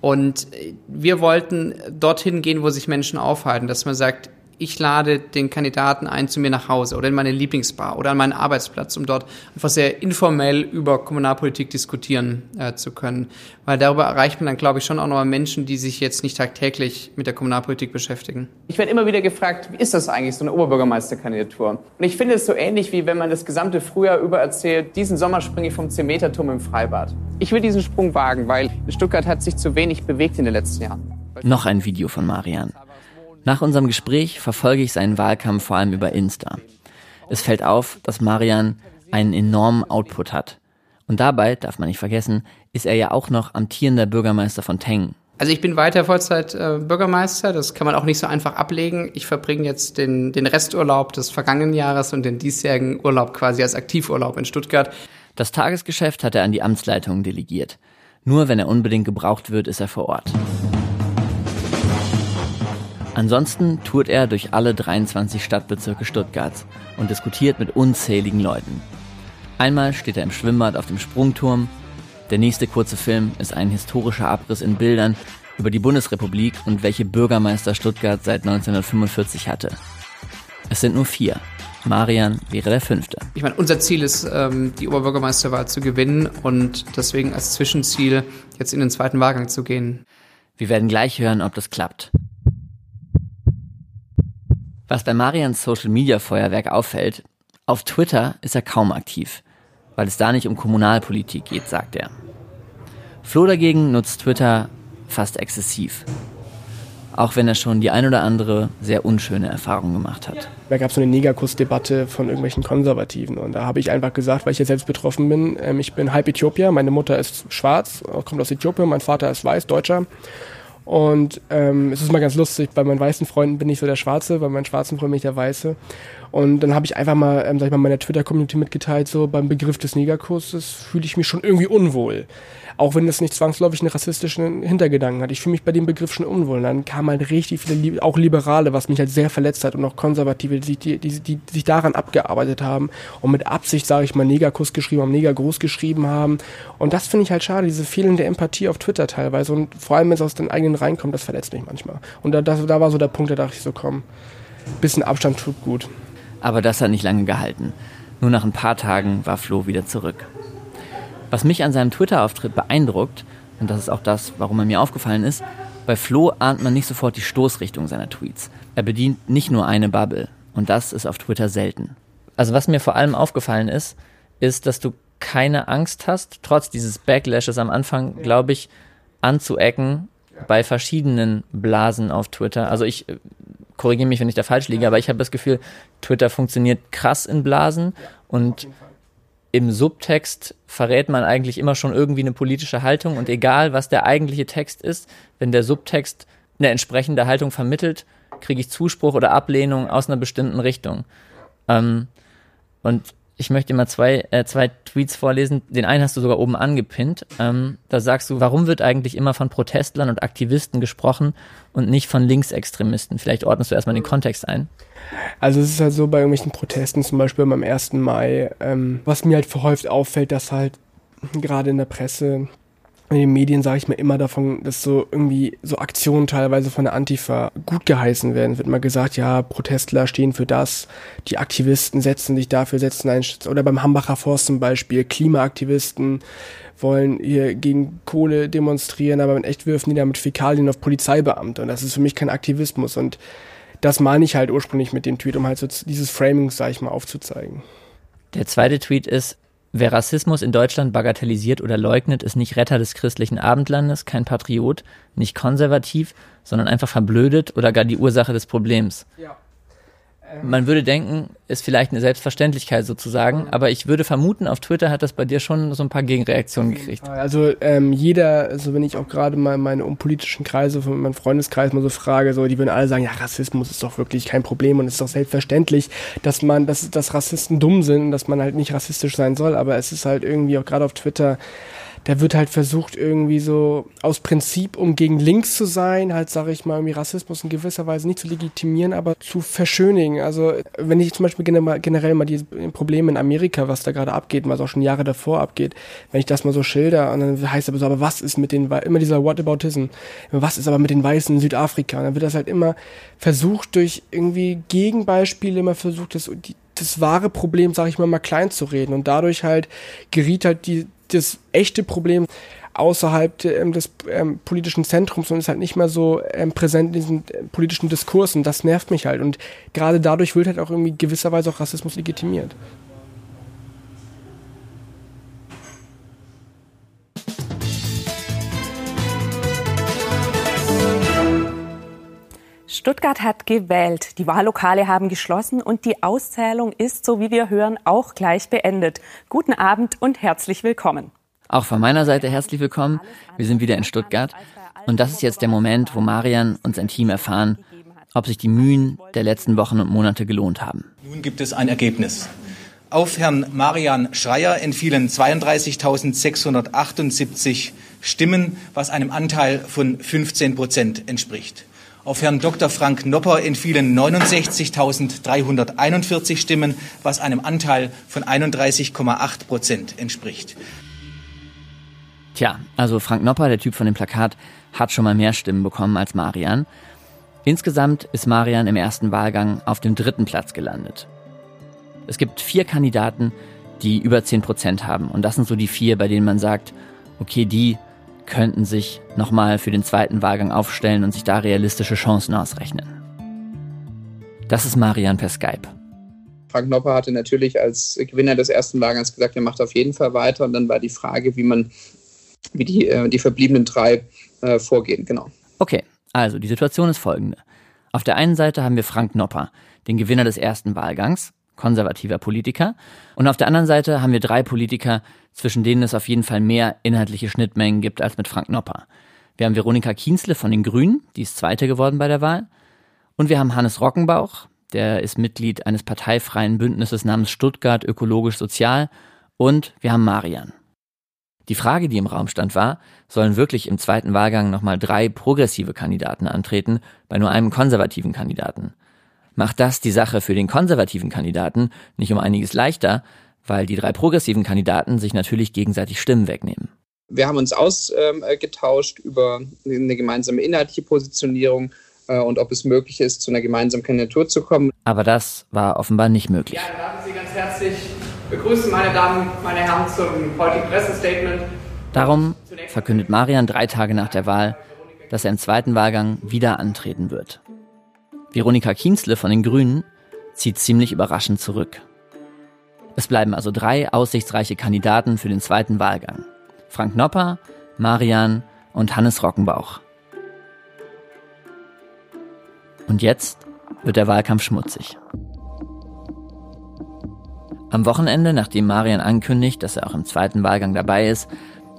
Und wir wollten dorthin gehen, wo sich Menschen aufhalten, dass man sagt, ich lade den Kandidaten ein zu mir nach Hause oder in meine Lieblingsbar oder an meinen Arbeitsplatz, um dort einfach sehr informell über Kommunalpolitik diskutieren äh, zu können. Weil darüber erreicht man dann, glaube ich, schon auch noch Menschen, die sich jetzt nicht tagtäglich mit der Kommunalpolitik beschäftigen. Ich werde immer wieder gefragt, wie ist das eigentlich, so eine Oberbürgermeisterkandidatur? Und ich finde es so ähnlich, wie wenn man das gesamte Frühjahr über erzählt, diesen Sommer springe ich vom 10-Meter-Turm im Freibad. Ich will diesen Sprung wagen, weil Stuttgart hat sich zu wenig bewegt in den letzten Jahren. Noch ein Video von Marian. Nach unserem Gespräch verfolge ich seinen Wahlkampf vor allem über Insta. Es fällt auf, dass Marian einen enormen Output hat. Und dabei, darf man nicht vergessen, ist er ja auch noch amtierender Bürgermeister von Tengen. Also ich bin weiter Vollzeit äh, Bürgermeister, das kann man auch nicht so einfach ablegen. Ich verbringe jetzt den, den Resturlaub des vergangenen Jahres und den diesjährigen Urlaub quasi als Aktivurlaub in Stuttgart. Das Tagesgeschäft hat er an die Amtsleitung delegiert. Nur wenn er unbedingt gebraucht wird, ist er vor Ort. Ansonsten tourt er durch alle 23 Stadtbezirke Stuttgarts und diskutiert mit unzähligen Leuten. Einmal steht er im Schwimmbad auf dem Sprungturm. Der nächste kurze Film ist ein historischer Abriss in Bildern über die Bundesrepublik und welche Bürgermeister Stuttgart seit 1945 hatte. Es sind nur vier. Marian wäre der fünfte. Ich meine, unser Ziel ist, ähm, die Oberbürgermeisterwahl zu gewinnen und deswegen als Zwischenziel jetzt in den zweiten Wahlgang zu gehen. Wir werden gleich hören, ob das klappt. Was bei Marians Social Media Feuerwerk auffällt, auf Twitter ist er kaum aktiv, weil es da nicht um Kommunalpolitik geht, sagt er. Flo dagegen nutzt Twitter fast exzessiv. Auch wenn er schon die ein oder andere sehr unschöne Erfahrung gemacht hat. Da gab es so eine Negerkuss-Debatte von irgendwelchen Konservativen. Und da habe ich einfach gesagt, weil ich ja selbst betroffen bin, ähm, ich bin halb Äthiopier, meine Mutter ist schwarz, kommt aus Äthiopien, mein Vater ist weiß, Deutscher. Und ähm, es ist mal ganz lustig, bei meinen weißen Freunden bin ich so der Schwarze, bei meinen schwarzen Freunden bin ich der Weiße. Und dann habe ich einfach mal, ähm, sag ich mal, meiner Twitter-Community mitgeteilt, so beim Begriff des Negerkurses fühle ich mich schon irgendwie unwohl. Auch wenn das nicht zwangsläufig einen rassistischen Hintergedanken hat. Ich fühle mich bei dem Begriff schon unwohl. Dann kamen halt richtig viele, auch Liberale, was mich halt sehr verletzt hat und auch Konservative, die, die, die, die sich daran abgearbeitet haben und mit Absicht, sage ich mal, Negerkuss geschrieben haben, Neger geschrieben haben. Und das finde ich halt schade, diese fehlende Empathie auf Twitter teilweise. Und vor allem, wenn es aus den eigenen reinkommt, das verletzt mich manchmal. Und da, das, da war so der Punkt, da dachte ich so, komm, bisschen Abstand tut gut. Aber das hat nicht lange gehalten. Nur nach ein paar Tagen war Flo wieder zurück. Was mich an seinem Twitter-Auftritt beeindruckt, und das ist auch das, warum er mir aufgefallen ist, bei Flo ahnt man nicht sofort die Stoßrichtung seiner Tweets. Er bedient nicht nur eine Bubble. Und das ist auf Twitter selten. Also was mir vor allem aufgefallen ist, ist, dass du keine Angst hast, trotz dieses Backlashes am Anfang, glaube ich, anzuecken bei verschiedenen Blasen auf Twitter. Also ich äh, korrigiere mich, wenn ich da falsch liege, aber ich habe das Gefühl, Twitter funktioniert krass in Blasen und im Subtext verrät man eigentlich immer schon irgendwie eine politische Haltung und egal, was der eigentliche Text ist, wenn der Subtext eine entsprechende Haltung vermittelt, kriege ich Zuspruch oder Ablehnung aus einer bestimmten Richtung. Ähm, und Ich möchte mal zwei, äh, zwei Tweets vorlesen. Den einen hast du sogar oben angepinnt. Ähm, da sagst du, warum wird eigentlich immer von Protestlern und Aktivisten gesprochen und nicht von Linksextremisten? Vielleicht ordnest du erstmal den Kontext ein. Also es ist halt so bei irgendwelchen Protesten, zum Beispiel beim 1. Mai, ähm, was mir halt verhäuft auffällt, dass halt gerade in der Presse in den Medien sage ich mir immer davon, dass so irgendwie so Aktionen teilweise von der Antifa gut geheißen werden. Es wird mal gesagt, ja, Protestler stehen für das, die Aktivisten setzen sich dafür, setzen ein, oder beim Hambacher Forst zum Beispiel, Klimaaktivisten wollen hier gegen Kohle demonstrieren, aber in echt wirfen die damit Fäkalien auf Polizeibeamte und das ist für mich kein Aktivismus und das meine ich halt ursprünglich mit dem Tweet, um halt so dieses Framing, sag ich mal, aufzuzeigen. Der zweite Tweet ist, Wer Rassismus in Deutschland bagatellisiert oder leugnet, ist nicht Retter des christlichen Abendlandes, kein Patriot, nicht konservativ, sondern einfach verblödet oder gar die Ursache des Problems. Ja. Man würde denken, ist vielleicht eine Selbstverständlichkeit sozusagen, aber ich würde vermuten, auf Twitter hat das bei dir schon so ein paar Gegenreaktionen gekriegt. Also ähm, jeder, also wenn ich auch gerade mal meine unpolitischen Kreise von meinem Freundeskreis mal so frage, so die würden alle sagen, ja, Rassismus ist doch wirklich kein Problem und es ist doch selbstverständlich, dass man, dass, dass Rassisten dumm sind und dass man halt nicht rassistisch sein soll, aber es ist halt irgendwie auch gerade auf Twitter da wird halt versucht, irgendwie so aus Prinzip, um gegen links zu sein, halt, sage ich mal, irgendwie Rassismus in gewisser Weise nicht zu legitimieren, aber zu verschönigen. Also, wenn ich zum Beispiel generell mal die Probleme in Amerika, was da gerade abgeht, was auch schon Jahre davor abgeht, wenn ich das mal so schilder, und dann heißt aber so, aber was ist mit den, immer dieser Whataboutism, was ist aber mit den Weißen in Südafrika? Und dann wird das halt immer versucht, durch irgendwie Gegenbeispiele immer versucht, das, das wahre Problem, sage ich mal, mal klein zu reden. Und dadurch halt geriet halt die, das echte Problem außerhalb ähm, des ähm, politischen Zentrums und ist halt nicht mehr so ähm, präsent in diesen äh, politischen Diskursen. Das nervt mich halt. Und gerade dadurch wird halt auch irgendwie gewisserweise auch Rassismus legitimiert. Stuttgart hat gewählt, die Wahllokale haben geschlossen und die Auszählung ist, so wie wir hören, auch gleich beendet. Guten Abend und herzlich willkommen. Auch von meiner Seite herzlich willkommen. Wir sind wieder in Stuttgart und das ist jetzt der Moment, wo Marian und sein Team erfahren, ob sich die Mühen der letzten Wochen und Monate gelohnt haben. Nun gibt es ein Ergebnis. Auf Herrn Marian Schreier entfielen 32.678 Stimmen, was einem Anteil von 15 Prozent entspricht. Auf Herrn Dr. Frank Nopper entfielen 69.341 Stimmen, was einem Anteil von 31,8 Prozent entspricht. Tja, also Frank Nopper, der Typ von dem Plakat, hat schon mal mehr Stimmen bekommen als Marian. Insgesamt ist Marian im ersten Wahlgang auf dem dritten Platz gelandet. Es gibt vier Kandidaten, die über 10 Prozent haben. Und das sind so die vier, bei denen man sagt, okay, die könnten sich nochmal für den zweiten Wahlgang aufstellen und sich da realistische Chancen ausrechnen. Das ist Marian per Skype. Frank Nopper hatte natürlich als Gewinner des ersten Wahlgangs gesagt, er macht auf jeden Fall weiter. Und dann war die Frage, wie man, wie die, äh, die verbliebenen drei äh, vorgehen, genau. Okay, also die Situation ist folgende. Auf der einen Seite haben wir Frank Nopper, den Gewinner des ersten Wahlgangs, konservativer Politiker. Und auf der anderen Seite haben wir drei Politiker, zwischen denen es auf jeden Fall mehr inhaltliche Schnittmengen gibt als mit Frank Nopper. Wir haben Veronika Kienzle von den Grünen, die ist Zweite geworden bei der Wahl. Und wir haben Hannes Rockenbauch, der ist Mitglied eines parteifreien Bündnisses namens Stuttgart Ökologisch Sozial. Und wir haben Marian. Die Frage, die im Raum stand, war, sollen wirklich im zweiten Wahlgang nochmal drei progressive Kandidaten antreten, bei nur einem konservativen Kandidaten? Macht das die Sache für den konservativen Kandidaten nicht um einiges leichter, weil die drei progressiven Kandidaten sich natürlich gegenseitig Stimmen wegnehmen. Wir haben uns ausgetauscht über eine gemeinsame inhaltliche Positionierung äh, und ob es möglich ist, zu einer gemeinsamen Kandidatur zu kommen. Aber das war offenbar nicht möglich. Ja, darf ich Sie ganz herzlich begrüßen, meine Damen, meine Herren, zum heutigen Pressestatement. Darum verkündet Marian drei Tage nach der Wahl, dass er im zweiten Wahlgang wieder antreten wird. Veronika Kienzle von den Grünen zieht ziemlich überraschend zurück. Es bleiben also drei aussichtsreiche Kandidaten für den zweiten Wahlgang. Frank Nopper, Marian und Hannes Rockenbauch. Und jetzt wird der Wahlkampf schmutzig. Am Wochenende, nachdem Marian ankündigt, dass er auch im zweiten Wahlgang dabei ist,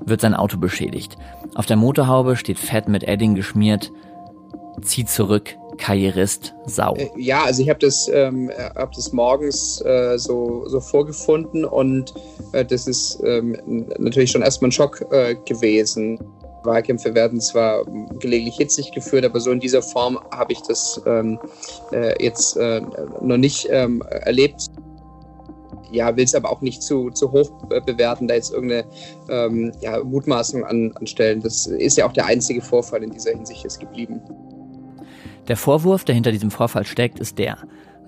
wird sein Auto beschädigt. Auf der Motorhaube steht fett mit Edding geschmiert, zieh zurück, Karrierist, Sau. Äh, ja, also ich habe das, ähm, hab das morgens äh, so, so vorgefunden und äh, das ist ähm, natürlich schon erstmal ein Schock äh, gewesen. Wahlkämpfe werden zwar gelegentlich hitzig geführt, aber so in dieser Form habe ich das ähm, äh, jetzt äh, noch nicht ähm, erlebt. Ja, will es aber auch nicht zu, zu hoch bewerten, da jetzt irgendeine ähm, ja, Mutmaßung an, anstellen. Das ist ja auch der einzige Vorfall in dieser Hinsicht ist geblieben. Der Vorwurf, der hinter diesem Vorfall steckt, ist der,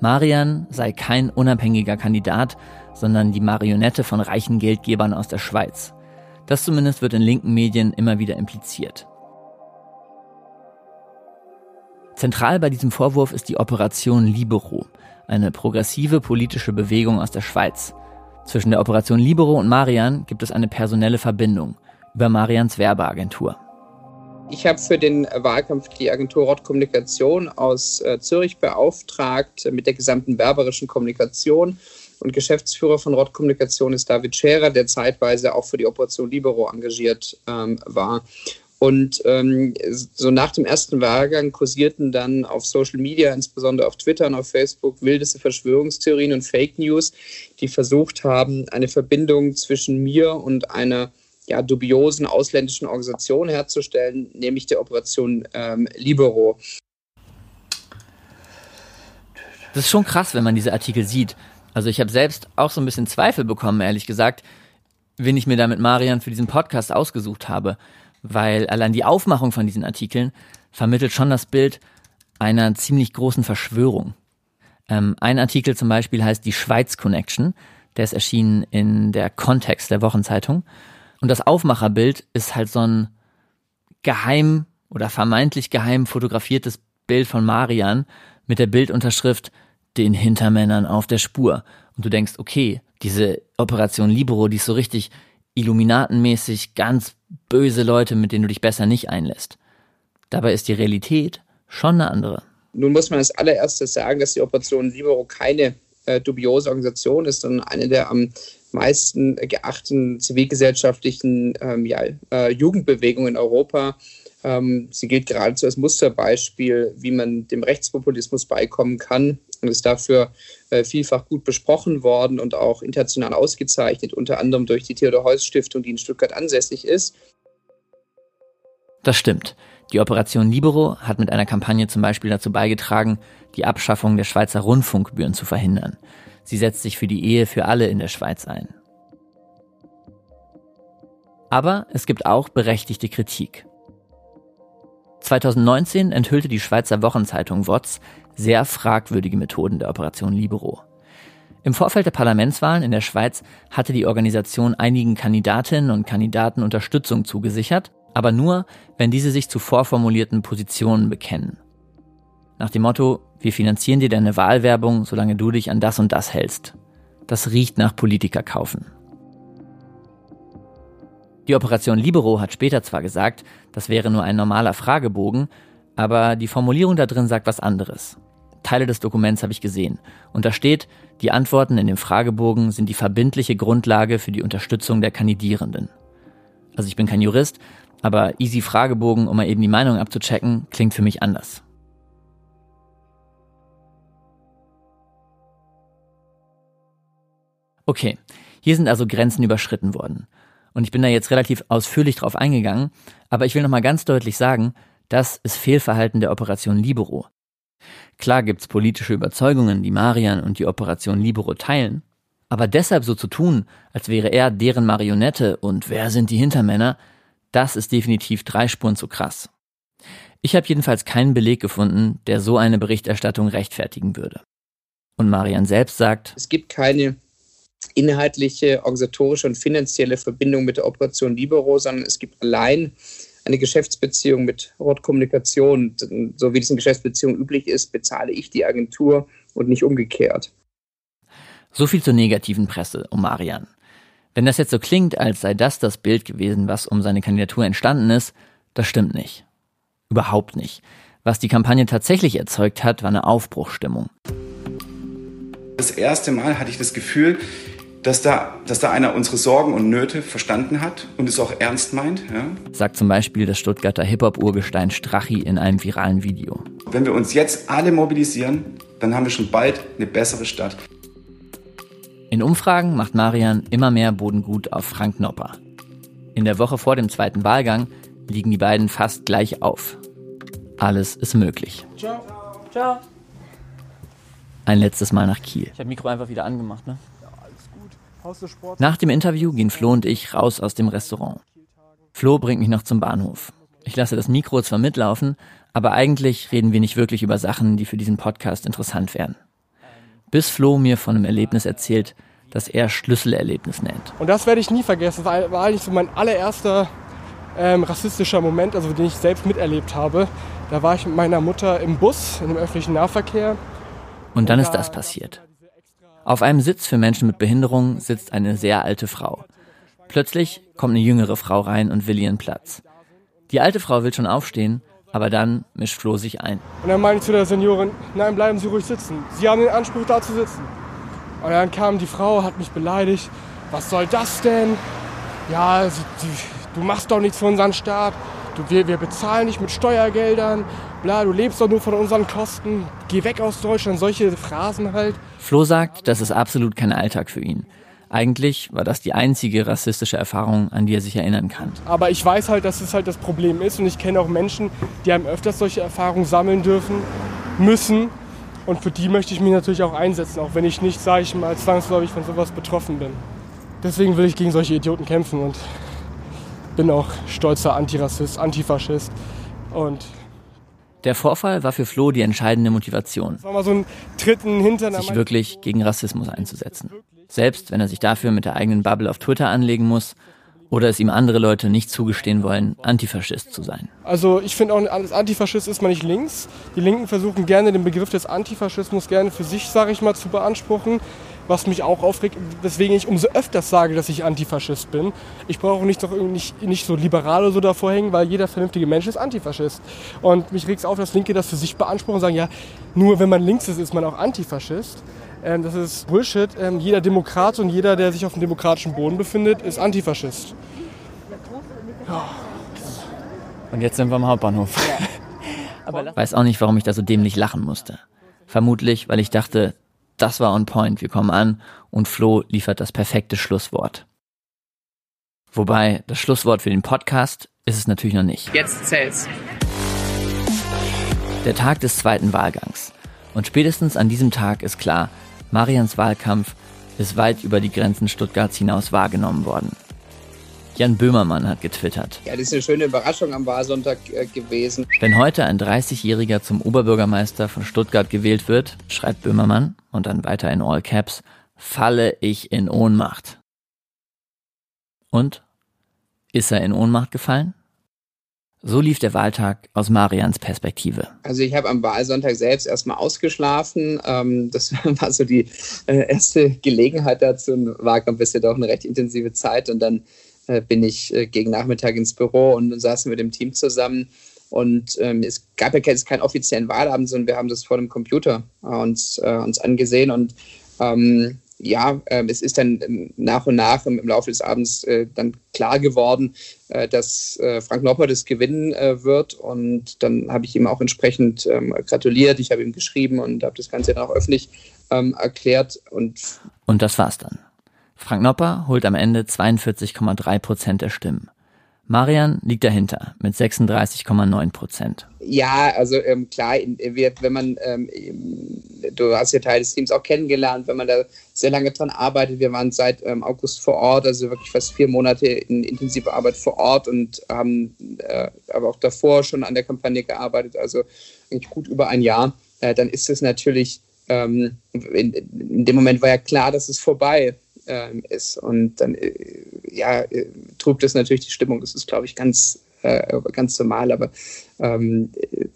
Marian sei kein unabhängiger Kandidat, sondern die Marionette von reichen Geldgebern aus der Schweiz. Das zumindest wird in linken Medien immer wieder impliziert. Zentral bei diesem Vorwurf ist die Operation Libero, eine progressive politische Bewegung aus der Schweiz. Zwischen der Operation Libero und Marian gibt es eine personelle Verbindung über Marians Werbeagentur. Ich habe für den Wahlkampf die Agentur Rott Kommunikation aus äh, Zürich beauftragt mit der gesamten werberischen Kommunikation und Geschäftsführer von Rott Kommunikation ist David Scherer, der zeitweise auch für die Operation Libero engagiert ähm, war. Und ähm, so nach dem ersten Wahlgang kursierten dann auf Social Media, insbesondere auf Twitter und auf Facebook, wildeste Verschwörungstheorien und Fake News, die versucht haben, eine Verbindung zwischen mir und einer ja, dubiosen ausländischen Organisation herzustellen, nämlich der Operation ähm, Libero. Das ist schon krass, wenn man diese Artikel sieht. Also ich habe selbst auch so ein bisschen Zweifel bekommen, ehrlich gesagt, wen ich mir da mit Marian für diesen Podcast ausgesucht habe, weil allein die Aufmachung von diesen Artikeln vermittelt schon das Bild einer ziemlich großen Verschwörung. Ähm, ein Artikel zum Beispiel heißt Die Schweiz Connection, der ist erschienen in der Kontext der Wochenzeitung. Und das Aufmacherbild ist halt so ein geheim oder vermeintlich geheim fotografiertes Bild von Marian mit der Bildunterschrift den Hintermännern auf der Spur. Und du denkst, okay, diese Operation Libero, die ist so richtig Illuminatenmäßig, ganz böse Leute, mit denen du dich besser nicht einlässt. Dabei ist die Realität schon eine andere. Nun muss man als allererstes sagen, dass die Operation Libero keine äh, dubiose Organisation ist, sondern eine der am meisten geachteten zivilgesellschaftlichen ähm, ja, äh, Jugendbewegungen in Europa. Ähm, sie gilt geradezu als Musterbeispiel, wie man dem Rechtspopulismus beikommen kann und ist dafür äh, vielfach gut besprochen worden und auch international ausgezeichnet, unter anderem durch die Theodor Heuss Stiftung, die in Stuttgart ansässig ist. Das stimmt. Die Operation Libero hat mit einer Kampagne zum Beispiel dazu beigetragen, die Abschaffung der Schweizer Rundfunkgebühren zu verhindern. Sie setzt sich für die Ehe für alle in der Schweiz ein. Aber es gibt auch berechtigte Kritik. 2019 enthüllte die Schweizer Wochenzeitung WOTS sehr fragwürdige Methoden der Operation Libero. Im Vorfeld der Parlamentswahlen in der Schweiz hatte die Organisation einigen Kandidatinnen und Kandidaten Unterstützung zugesichert, aber nur, wenn diese sich zu vorformulierten Positionen bekennen. Nach dem Motto, wir finanzieren dir deine Wahlwerbung, solange du dich an das und das hältst. Das riecht nach Politiker kaufen. Die Operation Libero hat später zwar gesagt, das wäre nur ein normaler Fragebogen, aber die Formulierung da drin sagt was anderes. Teile des Dokuments habe ich gesehen. Und da steht, die Antworten in dem Fragebogen sind die verbindliche Grundlage für die Unterstützung der Kandidierenden. Also ich bin kein Jurist, aber easy Fragebogen, um mal eben die Meinung abzuchecken, klingt für mich anders. Okay, hier sind also Grenzen überschritten worden. Und ich bin da jetzt relativ ausführlich drauf eingegangen, aber ich will nochmal ganz deutlich sagen, das ist Fehlverhalten der Operation Libero. Klar gibt's politische Überzeugungen, die Marian und die Operation Libero teilen, aber deshalb so zu tun, als wäre er deren Marionette und wer sind die Hintermänner, das ist definitiv drei Spuren zu krass. Ich habe jedenfalls keinen Beleg gefunden, der so eine Berichterstattung rechtfertigen würde. Und Marian selbst sagt, es gibt keine inhaltliche, organisatorische und finanzielle Verbindung mit der Operation Libero, sondern es gibt allein eine Geschäftsbeziehung mit Rot Kommunikation. So wie das in Geschäftsbeziehungen üblich ist, bezahle ich die Agentur und nicht umgekehrt. So viel zur negativen Presse um Marian. Wenn das jetzt so klingt, als sei das das Bild gewesen, was um seine Kandidatur entstanden ist, das stimmt nicht. Überhaupt nicht. Was die Kampagne tatsächlich erzeugt hat, war eine Aufbruchstimmung. Das erste Mal hatte ich das Gefühl, dass da, dass da einer unsere Sorgen und Nöte verstanden hat und es auch ernst meint. Ja? Sagt zum Beispiel das Stuttgarter Hip-Hop-Urgestein Strachi in einem viralen Video. wenn wir uns jetzt alle mobilisieren, dann haben wir schon bald eine bessere Stadt. In Umfragen macht Marian immer mehr Boden gut auf Frank Nopper. In der Woche vor dem zweiten Wahlgang liegen die beiden fast gleich auf. Alles ist möglich. Ciao. Ciao. Ein letztes Mal nach Kiel. Ich habe Mikro einfach wieder angemacht, ne? Nach dem Interview gehen Flo und ich raus aus dem Restaurant. Flo bringt mich noch zum Bahnhof. Ich lasse das Mikro zwar mitlaufen, aber eigentlich reden wir nicht wirklich über Sachen, die für diesen Podcast interessant wären. Bis Flo mir von einem Erlebnis erzählt, das er Schlüsselerlebnis nennt. Und das werde ich nie vergessen. Das war eigentlich so mein allererster ähm, rassistischer Moment, also den ich selbst miterlebt habe. Da war ich mit meiner Mutter im Bus, in dem öffentlichen Nahverkehr. Und dann ist das passiert. Auf einem Sitz für Menschen mit Behinderung sitzt eine sehr alte Frau. Plötzlich kommt eine jüngere Frau rein und will ihren Platz. Die alte Frau will schon aufstehen, aber dann mischt Flo sich ein. Und dann meinte ich zu der Seniorin, nein, bleiben Sie ruhig sitzen. Sie haben den Anspruch, da zu sitzen. Und dann kam die Frau, hat mich beleidigt. Was soll das denn? Ja, sie, die, du machst doch nichts für unseren Staat. Du, wir, wir bezahlen nicht mit Steuergeldern. Bla, du lebst doch nur von unseren Kosten. Geh weg aus Deutschland. Solche Phrasen halt. Flo sagt, das ist absolut kein Alltag für ihn. Eigentlich war das die einzige rassistische Erfahrung, an die er sich erinnern kann. Aber ich weiß halt, dass es halt das Problem ist und ich kenne auch Menschen, die haben öfters solche Erfahrungen sammeln dürfen, müssen. Und für die möchte ich mich natürlich auch einsetzen, auch wenn ich nicht, sage ich mal, zwangsläufig von sowas betroffen bin. Deswegen will ich gegen solche Idioten kämpfen und bin auch stolzer Antirassist, Antifaschist und der Vorfall war für Flo die entscheidende Motivation, so sich wirklich gegen Rassismus einzusetzen. Selbst wenn er sich dafür mit der eigenen Bubble auf Twitter anlegen muss oder es ihm andere Leute nicht zugestehen wollen, Antifaschist zu sein. Also ich finde auch, als Antifaschist ist man nicht links. Die Linken versuchen gerne den Begriff des Antifaschismus gerne für sich, sage ich mal, zu beanspruchen was mich auch aufregt, weswegen ich umso öfters sage, dass ich Antifaschist bin. Ich brauche auch nicht, doch nicht, nicht so liberal oder so davor hängen, weil jeder vernünftige Mensch ist Antifaschist. Und mich regt es auf, dass Linke das für sich beanspruchen und sagen, ja, nur wenn man links ist, ist man auch Antifaschist. Ähm, das ist Bullshit. Ähm, jeder Demokrat und jeder, der sich auf dem demokratischen Boden befindet, ist Antifaschist. Ja. Und jetzt sind wir am Hauptbahnhof. Aber weiß auch nicht, warum ich da so dämlich lachen musste. Vermutlich, weil ich dachte, das war on point. Wir kommen an und Flo liefert das perfekte Schlusswort. Wobei, das Schlusswort für den Podcast ist es natürlich noch nicht. Jetzt zählt's. Der Tag des zweiten Wahlgangs. Und spätestens an diesem Tag ist klar, Marians Wahlkampf ist weit über die Grenzen Stuttgarts hinaus wahrgenommen worden. Jan Böhmermann hat getwittert. Ja, das ist eine schöne Überraschung am Wahlsonntag äh, gewesen. Wenn heute ein 30-Jähriger zum Oberbürgermeister von Stuttgart gewählt wird, schreibt Böhmermann und dann weiter in All Caps, falle ich in Ohnmacht. Und? Ist er in Ohnmacht gefallen? So lief der Wahltag aus Marians Perspektive. Also ich habe am Wahlsonntag selbst erstmal ausgeschlafen. Ähm, das war so die äh, erste Gelegenheit dazu. Ein Wahlkampf ist ja doch eine recht intensive Zeit und dann bin ich äh, gegen Nachmittag ins Büro und saßen mit dem Team zusammen. Und ähm, es gab ja jetzt keinen offiziellen Wahlabend, sondern wir haben das vor dem Computer äh, uns, äh, uns angesehen. Und ähm, ja, äh, es ist dann ähm, nach und nach im, im Laufe des Abends äh, dann klar geworden, äh, dass äh, Frank Nopper das gewinnen äh, wird. Und dann habe ich ihm auch entsprechend ähm, gratuliert. Ich habe ihm geschrieben und habe das Ganze dann auch öffentlich ähm, erklärt. Und, und das war's dann. Frank Nopper holt am Ende 42,3 Prozent der Stimmen. Marian liegt dahinter mit 36,9 Prozent. Ja, also ähm, klar, wenn man, ähm, du hast ja Teil des Teams auch kennengelernt, wenn man da sehr lange dran arbeitet. Wir waren seit ähm, August vor Ort, also wirklich fast vier Monate in intensiver Arbeit vor Ort und haben äh, aber auch davor schon an der Kampagne gearbeitet, also eigentlich gut über ein Jahr. Äh, dann ist es natürlich, ähm, in, in dem Moment war ja klar, dass es vorbei ähm, ist. Und dann äh, ja, äh, trübt es natürlich die Stimmung. Das ist, glaube ich, ganz, äh, ganz normal, aber ähm,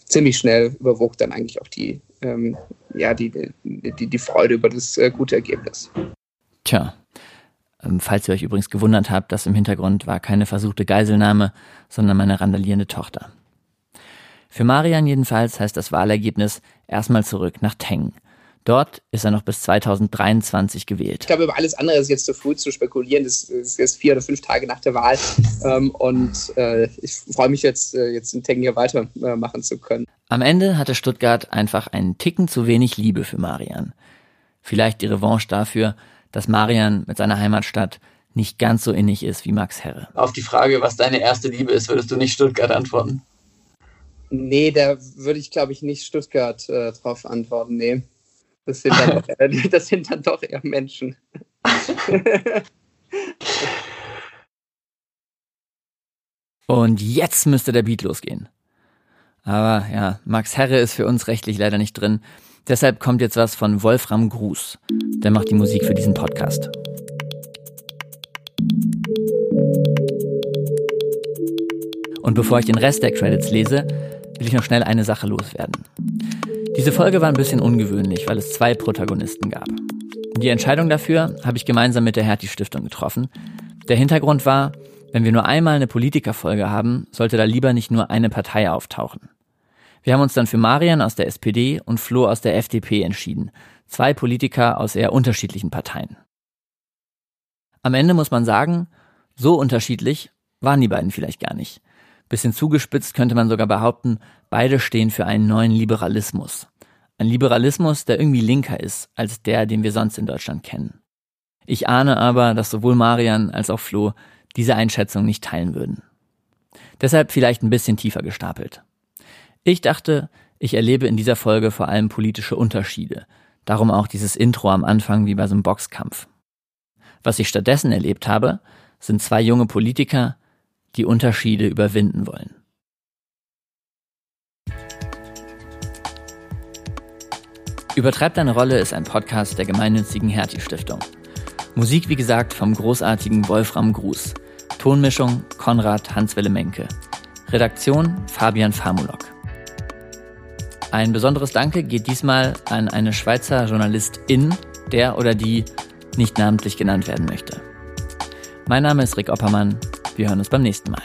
ziemlich schnell überwog dann eigentlich auch die, ähm, ja, die, die, die Freude über das äh, gute Ergebnis. Tja. Ähm, falls ihr euch übrigens gewundert habt, das im Hintergrund war keine versuchte Geiselnahme, sondern meine randalierende Tochter. Für Marian jedenfalls heißt das Wahlergebnis erstmal zurück nach Teng. Dort ist er noch bis 2023 gewählt. Ich glaube, über alles andere ist jetzt zu früh zu spekulieren. Das ist jetzt vier oder fünf Tage nach der Wahl. Ähm, und äh, ich freue mich jetzt, äh, jetzt den Tengen hier weitermachen zu können. Am Ende hatte Stuttgart einfach einen Ticken zu wenig Liebe für Marian. Vielleicht die Revanche dafür, dass Marian mit seiner Heimatstadt nicht ganz so innig ist wie Max Herre. Auf die Frage, was deine erste Liebe ist, würdest du nicht Stuttgart antworten? Nee, da würde ich, glaube ich, nicht Stuttgart äh, drauf antworten. Nee. Das sind dann, doch, äh, das sind dann doch eher Menschen. Und jetzt müsste der Beat losgehen. Aber ja, Max Herre ist für uns rechtlich leider nicht drin. Deshalb kommt jetzt was von Wolfram Gruß. Der macht die Musik für diesen Podcast. Und bevor ich den Rest der Credits lese, will ich noch schnell eine Sache loswerden. Diese Folge war ein bisschen ungewöhnlich, weil es zwei Protagonisten gab. Die Entscheidung dafür habe ich gemeinsam mit der Hertie Stiftung getroffen. Der Hintergrund war, wenn wir nur einmal eine Politikerfolge haben, sollte da lieber nicht nur eine Partei auftauchen. Wir haben uns dann für Marian aus der SPD und Flo aus der FDP entschieden. Zwei Politiker aus eher unterschiedlichen Parteien. Am Ende muss man sagen, so unterschiedlich waren die beiden vielleicht gar nicht. Bisschen zugespitzt könnte man sogar behaupten, beide stehen für einen neuen Liberalismus. Ein Liberalismus, der irgendwie linker ist als der, den wir sonst in Deutschland kennen. Ich ahne aber, dass sowohl Marian als auch Flo diese Einschätzung nicht teilen würden. Deshalb vielleicht ein bisschen tiefer gestapelt. Ich dachte, ich erlebe in dieser Folge vor allem politische Unterschiede. Darum auch dieses Intro am Anfang wie bei so einem Boxkampf. Was ich stattdessen erlebt habe, sind zwei junge Politiker, die Unterschiede überwinden wollen. Übertreibt deine Rolle ist ein Podcast der gemeinnützigen Hertie Stiftung. Musik wie gesagt vom großartigen Wolfram Gruß. Tonmischung Konrad Hanswelle Menke. Redaktion Fabian Famulok. Ein besonderes Danke geht diesmal an eine Schweizer Journalistin, der oder die nicht namentlich genannt werden möchte. Mein Name ist Rick Oppermann. Wir hören uns beim nächsten Mal.